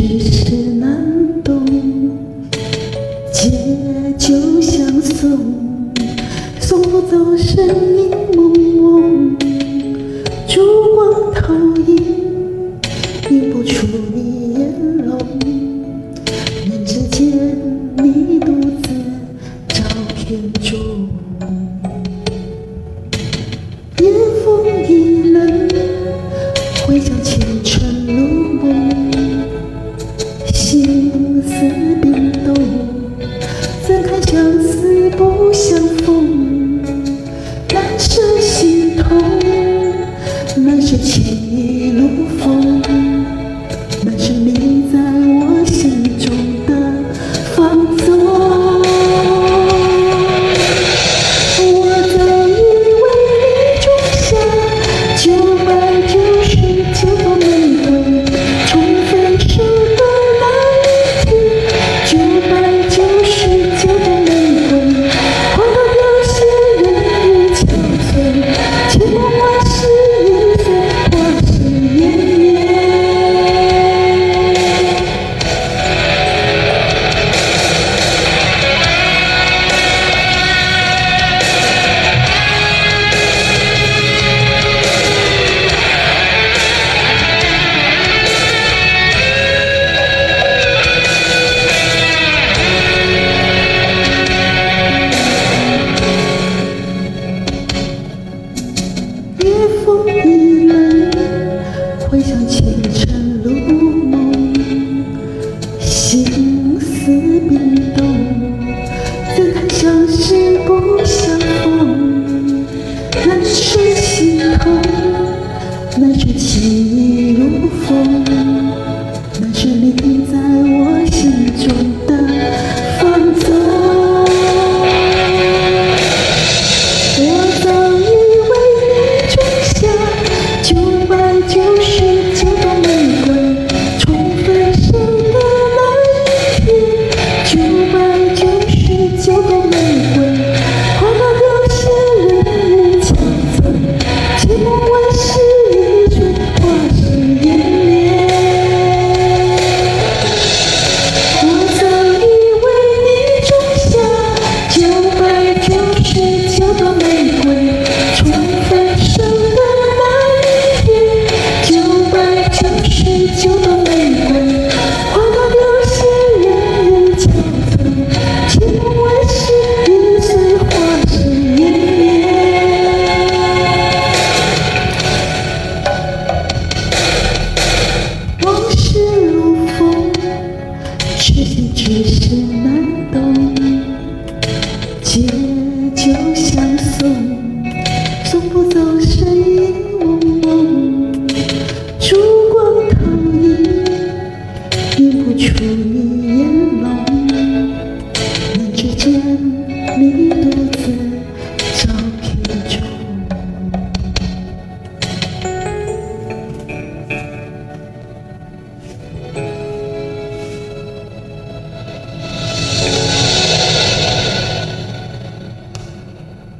世事难懂，借酒相送，送不走身影朦胧，烛光投影，映不出你眼容。人只见，你独自照片中，夜风已冷，回想前。思。这情意如风。就像送送不走身影蒙蒙烛光投影映不出